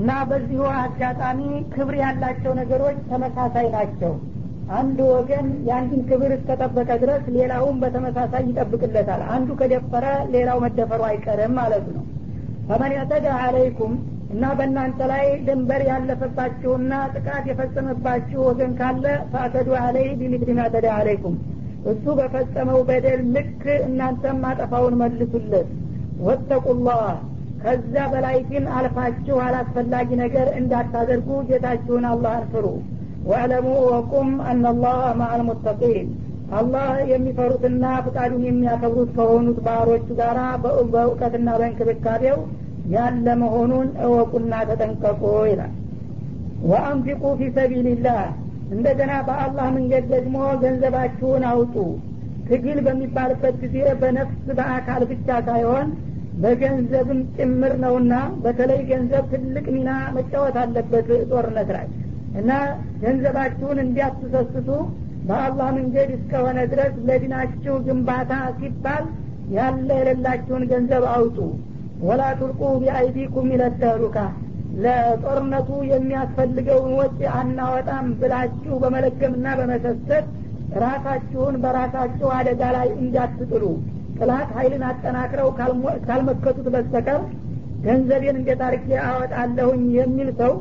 እና በዚሁ አጋጣሚ ክብር ያላቸው ነገሮች ተመሳሳይ ናቸው። አንድ ወገን የአንድን ክብር እስከጠበቀ ድረስ ሌላውም በተመሳሳይ ይጠብቅለታል። አንዱ ከደፈረ ሌላው መደፈሩ አይቀርም ማለት ነው። ፈመን ያተዳ አለይኩም እና በእናንተ ላይ ድንበር ያለፈባችሁና ጥቃት የፈጸመባችሁ ወገን ካለ ፈአተዱ አለይ ቢሚድሪ ማተዳ አለይኩም። እሱ በፈጸመው በደል ልክ እናንተም ማጠፋውን መልሱለት። ወተቁላህ ከዛ በላይ ግን አልፋችሁ አላስፈላጊ ነገር እንዳታደርጉ ጌታችሁን አላህን ፍሩ ወዕለሙ ወቁም አናላህ ማአልሙተቂን አላህ የሚፈሩትና ፍቃዱን የሚያከብሩት ከሆኑት ባህሮቹ ጋር በእውቀትና በእንክብካቤው ያለ መሆኑን እወቁና ተጠንቀቁ ይላል። ወአንፊቁ ፊ ሰቢልላህ እንደገና በአላህ መንገድ ደግሞ ገንዘባችሁን አውጡ። ትግል በሚባልበት ጊዜ በነፍስ በአካል ብቻ ሳይሆን በገንዘብም ጭምር ነውና በተለይ ገንዘብ ትልቅ ሚና መጫወት አለበት ጦርነት ላይ። እና ገንዘባችሁን እንዲያትሰስቱ በአላህ መንገድ እስከሆነ ድረስ ለዲናችሁ ግንባታ ሲባል ያለ የሌላችሁን ገንዘብ አውጡ ወላ ቱልቁ ቢአይዲኩም ይለተህሉካ ለጦርነቱ የሚያስፈልገውን ወጪ አናወጣም ብላችሁ በመለገምና በመሰሰት ራሳችሁን በራሳችሁ አደጋ ላይ እንዳትጥሉ። ጥላት ኃይልን አጠናክረው ካልመከቱት በስተቀር ገንዘቤን እንዴት አርጌ አወጣለሁኝ የሚል ሰው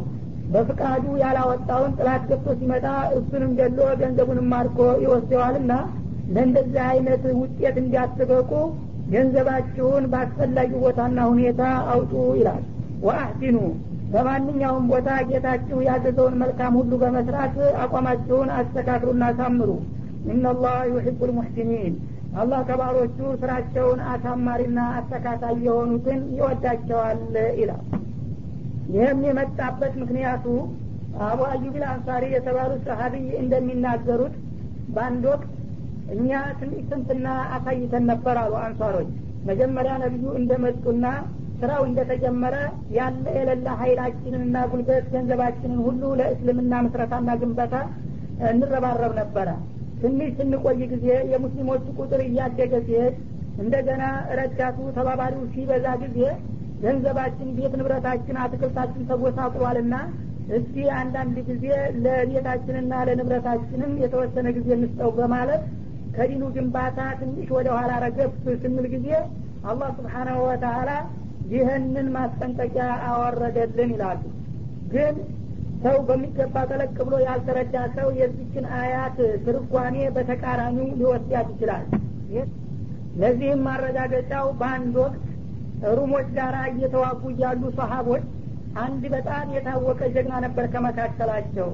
በፍቃዱ ያላወጣውን ጥላት ገብቶ ሲመጣ እሱንም ገሎ ገንዘቡንም ማርኮ ይወስደዋልና ለእንደዚህ አይነት ውጤት እንዲያትበቁ ገንዘባችሁን በአስፈላጊ ቦታና ሁኔታ አውጡ ይላል። ወአህሲኑ በማንኛውም ቦታ ጌታችሁ ያዘዘውን መልካም ሁሉ በመስራት አቋማችሁን አስተካክሉና አሳምሩ። ኢናላህ ዩሒቡ ልሙሕሲኒን አላህ ከባሮቹ ስራቸውን አሳማሪና አስተካካይ የሆኑትን ይወዳቸዋል ይላል። ይህም የመጣበት ምክንያቱ አቡ አዩቢል አንሳሪ የተባሉት ሰሀቢይ እንደሚናገሩት በአንድ ወቅት እኛ ትንሽ ስንፍና አሳይተን ነበር አሉ አንሷሮች። መጀመሪያ ነቢዩ እንደመጡና ስራው እንደተጀመረ ያለ የሌለ ሀይላችንንና ጉልበት ገንዘባችንን ሁሉ ለእስልምና ምስረታና ግንበታ እንረባረብ ነበረ። ትንሽ ስንቆይ ጊዜ የሙስሊሞቹ ቁጥር እያደገ ሲሄድ እንደገና ረዳቱ ተባባሪው ሲበዛ ጊዜ ገንዘባችን ቤት ንብረታችን አትክልታችን ተጎሳቁሏልና እስቲ አንዳንድ ጊዜ ለቤታችንና ለንብረታችንም የተወሰነ ጊዜ እንስጠው በማለት ከዲኑ ግንባታ ትንሽ ወደ ኋላ ረገፍ ስንል ጊዜ አላህ ስብሓናሁ ወተአላ ይህንን ማስጠንቀቂያ አወረደልን ይላሉ። ግን ሰው በሚገባ ጠለቅ ብሎ ያልተረዳ ሰው የዚችን አያት ትርጓሜ በተቃራኒው ሊወስዳት ይችላል። ለዚህም ማረጋገጫው በአንድ ወቅት ሩሞች ጋር እየተዋጉ እያሉ ሰሀቦች አንድ በጣም የታወቀ ጀግና ነበር ከመካከላቸው።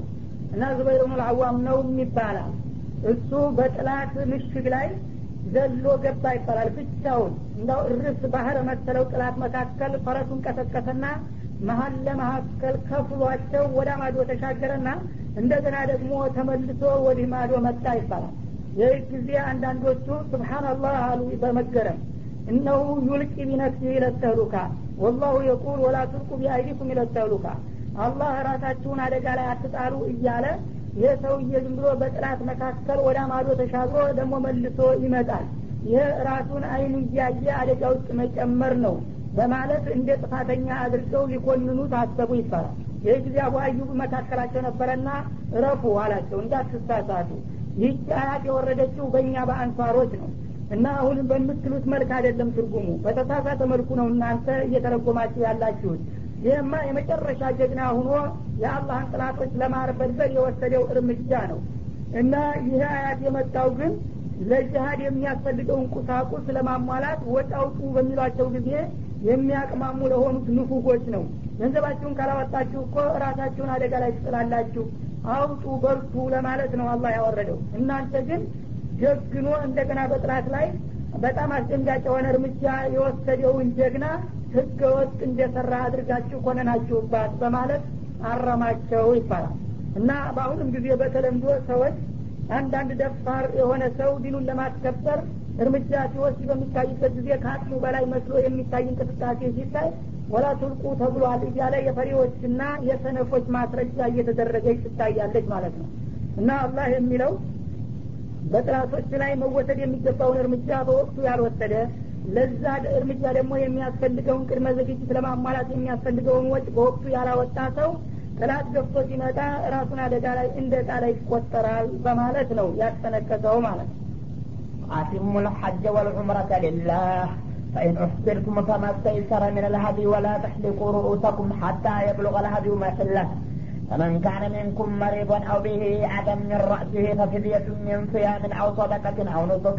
እና ዙበይር ብኑ ልአዋም ነው ይባላል እሱ በጥላት ምሽግ ላይ ዘሎ ገባ ይባላል። ብቻውን እንዳው እርስ ባህር መሰለው ጥላት መካከል ፈረሱን ቀሰቀሰና መሀል ለመካከል ከፍሏቸው ወደ ማዶ ተሻገረና እንደገና ደግሞ ተመልሶ ወዲህ ማዶ መጣ ይባላል። ይህ ጊዜ አንዳንዶቹ ስብሓናላህ አሉ በመገረም እነሁ ዩልቂ ቢነፍሲ ይለተህሉካ ወላሁ የቁል ወላ ትልቁ ቢአይዲኩም ይለተህሉካ አላህ ራሳችሁን አደጋ ላይ አትጣሉ እያለ ይህ ሰውዬ ዝም ብሎ በጥላት መካከል ወደ ማዶ ተሻግሮ ደግሞ መልሶ ይመጣል። ይህ ራሱን አይኑ እያየ አደጋ ውስጥ መጨመር ነው በማለት እንደ ጥፋተኛ አድርገው ሊኮንኑ ታሰቡ ይባላል። ይህ ጊዜ አቡ አዩብ መካከላቸው ነበረና እረፉ አላቸው እንዳትሳሳቱ። ይህች አያት የወረደችው በእኛ በአንሷሮች ነው እና አሁን በምትሉት መልክ አይደለም ትርጉሙ። በተሳሳተ መልኩ ነው እናንተ እየተረጎማችሁ ያላችሁት ይህማ የመጨረሻ ጀግና ሁኖ የአላህን ጥላቶች ለማርበድበድ የወሰደው እርምጃ ነው። እና ይህ አያት የመጣው ግን ለጅሀድ የሚያስፈልገውን ቁሳቁስ ለማሟላት ወጪ አውጡ በሚሏቸው ጊዜ የሚያቅማሙ ለሆኑት ንፉጎች ነው። ገንዘባችሁን ካላወጣችሁ እኮ ራሳችሁን አደጋ ላይ ትጥላላችሁ። አውጡ በርቱ ለማለት ነው አላህ ያወረደው። እናንተ ግን ጀግኖ እንደገና በጥላት ላይ በጣም አስደንጋጭ የሆነ እርምጃ የወሰደውን ጀግና ህገ ወጥ እንደሰራ አድርጋችሁ ኮነናችሁባት በማለት አረማቸው ይባላል። እና በአሁንም ጊዜ በተለምዶ ሰዎች አንዳንድ ደፋር የሆነ ሰው ዲኑን ለማስከበር እርምጃ ሲወስድ በሚታይበት ጊዜ ከአቅሙ በላይ መስሎ የሚታይ እንቅስቃሴ ሲታይ ወላ ቱልቁ ተብሏል እያለ የፈሪዎችና የሰነፎች ማስረጃ እየተደረገች ትታያለች ማለት ነው። እና አላህ የሚለው በጥላቶች ላይ መወሰድ የሚገባውን እርምጃ በወቅቱ ያልወሰደ ለዛ እርምጃ ደግሞ የሚያስፈልገውን ቅድመ ዝግጅት ለማሟላት የሚያስፈልገውን ወጭ በወቅቱ ያላወጣ ሰው ጥላት ገፍቶ ሲመጣ ራሱን አደጋ ላይ እንደ ጣላ ይቆጠራል በማለት ነው ያስጠነቀቀው ማለት ነው أتموا الحج والعمرة لله فإن أحصرتم فما استيسر من الهدي ولا تحلقوا رؤوسكم حتى يبلغ الهدي محله فمن كان منكم مريضا أو به عدم من رأسه ففدية من صيام أو صدقة أو نسك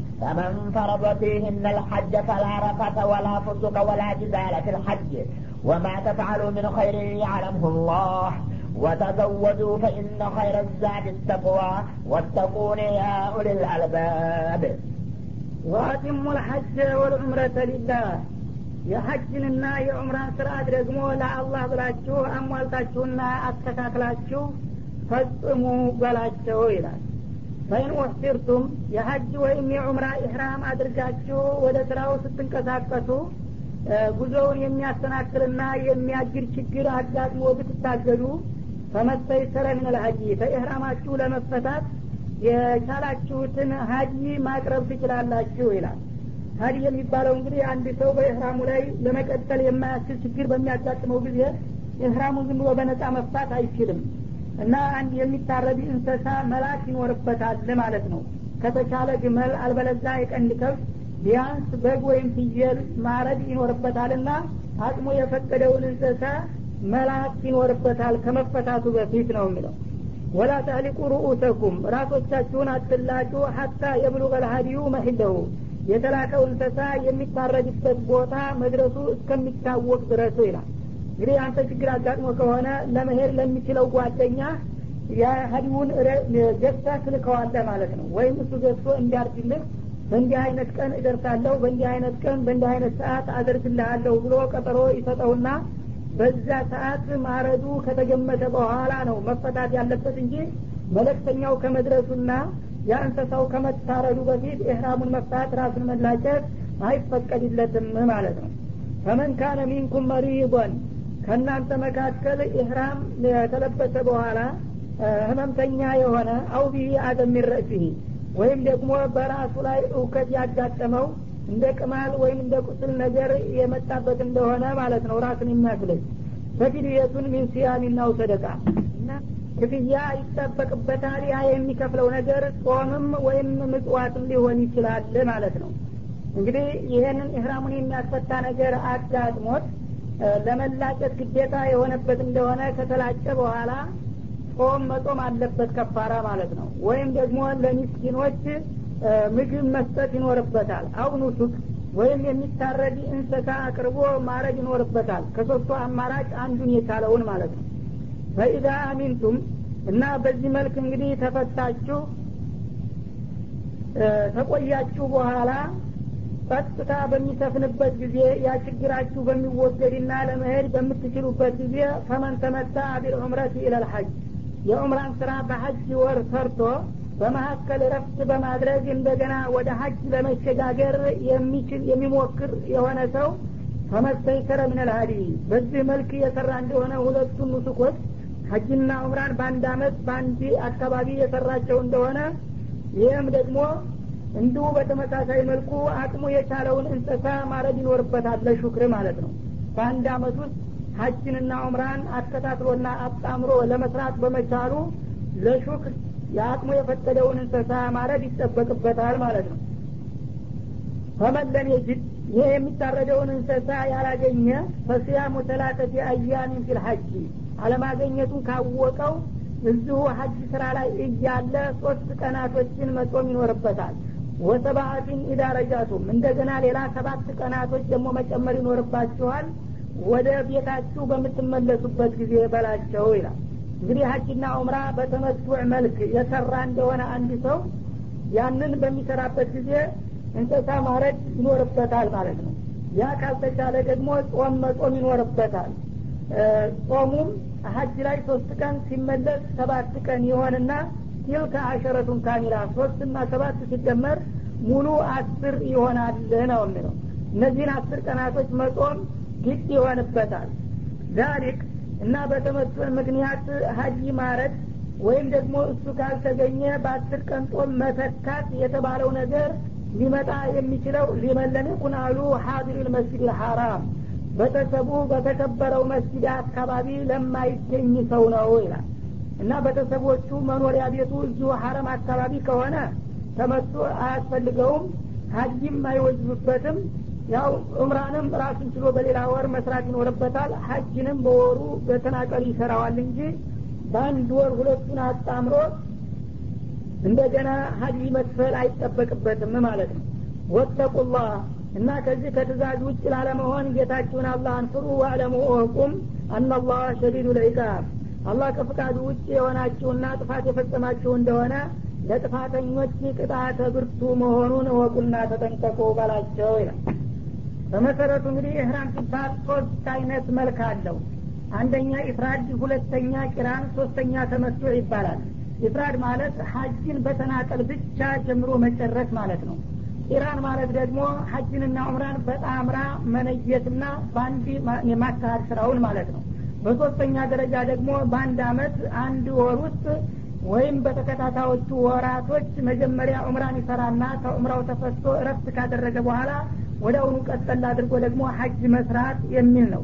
فمن فرض فيهن الحج فلا رفث ولا فسق ولا جدال في الحج وما تفعلوا من خير يعلمه الله وتزودوا فإن خير الزاد التقوى واتقون يا أولي الألباب وأتموا الحج والعمرة لله የሐጅንና የዑምራን ስርአት ደግሞ ለአላህ ብላችሁ አሟልታችሁና አስተካክላችሁ ፈጽሙ በላቸው ይላል ፈይን ኡሕሲርቱም የሐጅ ወይም የዑምራ ኢሕራም አድርጋችሁ ወደ ስራው ስትንቀሳቀሱ ጉዞውን የሚያሰናክልና የሚያግድ ችግር አጋጥሞ ብትታገዱ ፈመስተይሰረ ምን ልሀጂ ከኢሕራማችሁ ለመፈታት የቻላችሁትን ሀጂ ማቅረብ ትችላላችሁ ይላል። ሀዲ የሚባለው እንግዲህ አንድ ሰው በኢህራሙ ላይ ለመቀጠል የማያስችል ችግር በሚያጋጥመው ጊዜ ኢህራሙን ዝም ብሎ በነጻ መፍታት አይችልም እና አንድ የሚታረድ እንስሳ መላክ ይኖርበታል ማለት ነው። ከተቻለ ግመል አልበለዛ የቀንድ ከብት ቢያንስ በግ ወይም ፍየል ማረድ ይኖርበታልና አቅሙ የፈቀደውን እንስሳ መላክ ይኖርበታል ከመፈታቱ በፊት ነው የሚለው። ወላ ተህሊቁ ሩኡሰኩም ራሶቻችሁን አትላጩ ሀታ የብሉቀ ልሀዲዩ መሂለሁ የተላከው እንስሳ የሚታረድበት ቦታ መድረሱ እስከሚታወቅ ድረሱ ይላል እንግዲህ አንተ ችግር አጋጥሞ ከሆነ ለመሄድ ለሚችለው ጓደኛ የሀዲውን ገዝታ ትልከዋለህ ማለት ነው። ወይም እሱ ገዝቶ እንዲያርድልህ በእንዲህ አይነት ቀን እደርሳለሁ በእንዲህ አይነት ቀን በእንዲህ አይነት ሰዓት አደርግልሃለሁ ብሎ ቀጠሮ ይሰጠውና በዛ ሰዓት ማረዱ ከተገመተ በኋላ ነው መፈታት ያለበት እንጂ መለክተኛው ከመድረሱና የእንሰሳው ከመታረዱ በፊት ኢህራሙን መፍታት ራሱን መላጨት አይፈቀድለትም ማለት ነው። ፈመን ካነ ሚንኩም መሪضን ከእናንተ መካከል ኢህራም የተለበሰ በኋላ ህመምተኛ የሆነ አው አደም ሚረእሲህ ወይም ደግሞ በራሱ ላይ እውከት ያጋጠመው እንደ ቅማል ወይም እንደ ቁስል ነገር የመጣበት እንደሆነ ማለት ነው ራሱን የሚያስለች ፈፊድየቱን ሚን ሲያሚናው ሰደቃ። ክፍያ ይጠበቅበታል። ያ የሚከፍለው ነገር ጾምም ወይም ምጽዋትም ሊሆን ይችላል ማለት ነው። እንግዲህ ይህንን ኢህራሙን የሚያስፈታ ነገር አጋጥሞት ለመላጨት ግዴታ የሆነበት እንደሆነ ከተላጨ በኋላ ጾም መጾም አለበት ከፋራ ማለት ነው። ወይም ደግሞ ለሚስኪኖች ምግብ መስጠት ይኖርበታል። አሁኑ ሱቅ ወይም የሚታረድ እንስሳ አቅርቦ ማረድ ይኖርበታል። ከሶስቱ አማራጭ አንዱን የቻለውን ማለት ነው። ፈኢዛ አሚንቱም እና በዚህ መልክ እንግዲህ ተፈታችሁ ተቆያችሁ በኋላ ጸጥታ በሚሰፍንበት ጊዜ ያ ችግራችሁ በሚወገድና ለመሄድ በምትችሉበት ጊዜ ፈመን ተመታ ቢልዑምረት ኢለልሐጅ የዑምራን ስራ በሐጅ ወር ሰርቶ በመካከል ረፍት በማድረግ እንደገና ወደ ሀጅ ለመሸጋገር የሚችል የሚሞክር የሆነ ሰው ፈመስተይሰረ ምን ልሀዲ በዚህ መልክ የሰራ እንደሆነ ሁለቱን ኑሱኮች ሀጅና ዑምራን በአንድ አመት በአንድ አካባቢ የሰራቸው እንደሆነ ይህም ደግሞ እንዲሁ በተመሳሳይ መልኩ አቅሙ የቻለውን እንስሳ ማረድ ይኖርበታል ለሹክር ማለት ነው። በአንድ አመት ውስጥ ሀጅንና ዑምራን አከታትሎና አጣምሮ ለመስራት በመቻሉ ለሹክር የአቅሙ የፈቀደውን እንስሳ ማረድ ይጠበቅበታል ማለት ነው። ፈመለም የጅድ ይህ የሚታረደውን እንስሳ ያላገኘ ፈስያሙ ተላተቲ አያሚን ፊል ሀጅ አለማገኘቱን ካወቀው እዚሁ ሀጅ ስራ ላይ እያለ ሶስት ቀናቶችን መጾም ይኖርበታል ወሰባአቲን ኢዳ እንደገና ሌላ ሰባት ቀናቶች ደግሞ መጨመር ይኖርባችኋል። ወደ ቤታችሁ በምትመለሱበት ጊዜ በላቸው ይላል። እንግዲህ ሀጅና ዑምራ በተመቱዕ መልክ የሰራ እንደሆነ አንድ ሰው ያንን በሚሰራበት ጊዜ እንስሳ ማረድ ይኖርበታል ማለት ነው። ያ ካልተቻለ ደግሞ ጾም መጾም ይኖርበታል። ጾሙም ሀጅ ላይ ሶስት ቀን ሲመለስ ሰባት ቀን ይሆንና ቲልከ አሸረቱን ካሚላ ሶስትና ሰባት ሲደመር ሙሉ አስር ይሆናል ነው የሚለው። እነዚህን አስር ቀናቶች መጾም ግድ ይሆንበታል። ዛሊክ እና በተመቱን ምክንያት ሀጂ ማረድ ወይም ደግሞ እሱ ካልተገኘ በአስር ቀን ጾም መተካት የተባለው ነገር ሊመጣ የሚችለው ሊመለን አሉ ሀዲር መስጅድ ልሐራም በተሰቡ በተከበረው መስጊድ አካባቢ ለማይገኝ ሰው ነው ይላል እና ቤተሰቦቹ መኖሪያ ቤቱ እዚሁ ሀረም አካባቢ ከሆነ ተመቶ አያስፈልገውም ሀጂም አይወጅብበትም። ያው እምራንም ራሱን ችሎ በሌላ ወር መስራት ይኖርበታል። ሀጅንም በወሩ በተናቀል ይሰራዋል እንጂ በአንድ ወር ሁለቱን አጣምሮ እንደገና ሀጅ መክፈል አይጠበቅበትም ማለት ነው። ወተቁላህ እና ከዚህ ከትእዛዝ ውጭ ላለመሆን ጌታችሁን አላህን ፍሩ ዋዕለሙ እወቁም አናላህ ሸዲዱ ልዒቃብ አላህ ከፍቃዱ ውጭ የሆናችሁና ጥፋት የፈጸማችሁ እንደሆነ ለጥፋተኞች ቅጣተ ብርቱ መሆኑን እወቁና ተጠንቀቁ በላቸው ይላል። በመሰረቱ እንግዲህ ኢህራም ሲባል ሶስት አይነት መልክ አለው። አንደኛ ኢፍራድ ሁለተኛ ቂራን ሶስተኛ ተመቱዕ ይባላል። ኢፍራድ ማለት ሀጅን በተናጠል ብቻ ጀምሮ መጨረስ ማለት ነው። ኢራን ማለት ደግሞ ሀጅንና ዑምራን በጣምራ መነየትና በአንድ የማካሄድ ስራውን ማለት ነው በሶስተኛ ደረጃ ደግሞ በአንድ አመት አንድ ወር ውስጥ ወይም በተከታታዮቹ ወራቶች መጀመሪያ ዑምራን ይሰራና ከዑምራው ተፈቶ እረፍት ካደረገ በኋላ ወደ አሁኑ ቀጠል አድርጎ ደግሞ ሀጅ መስራት የሚል ነው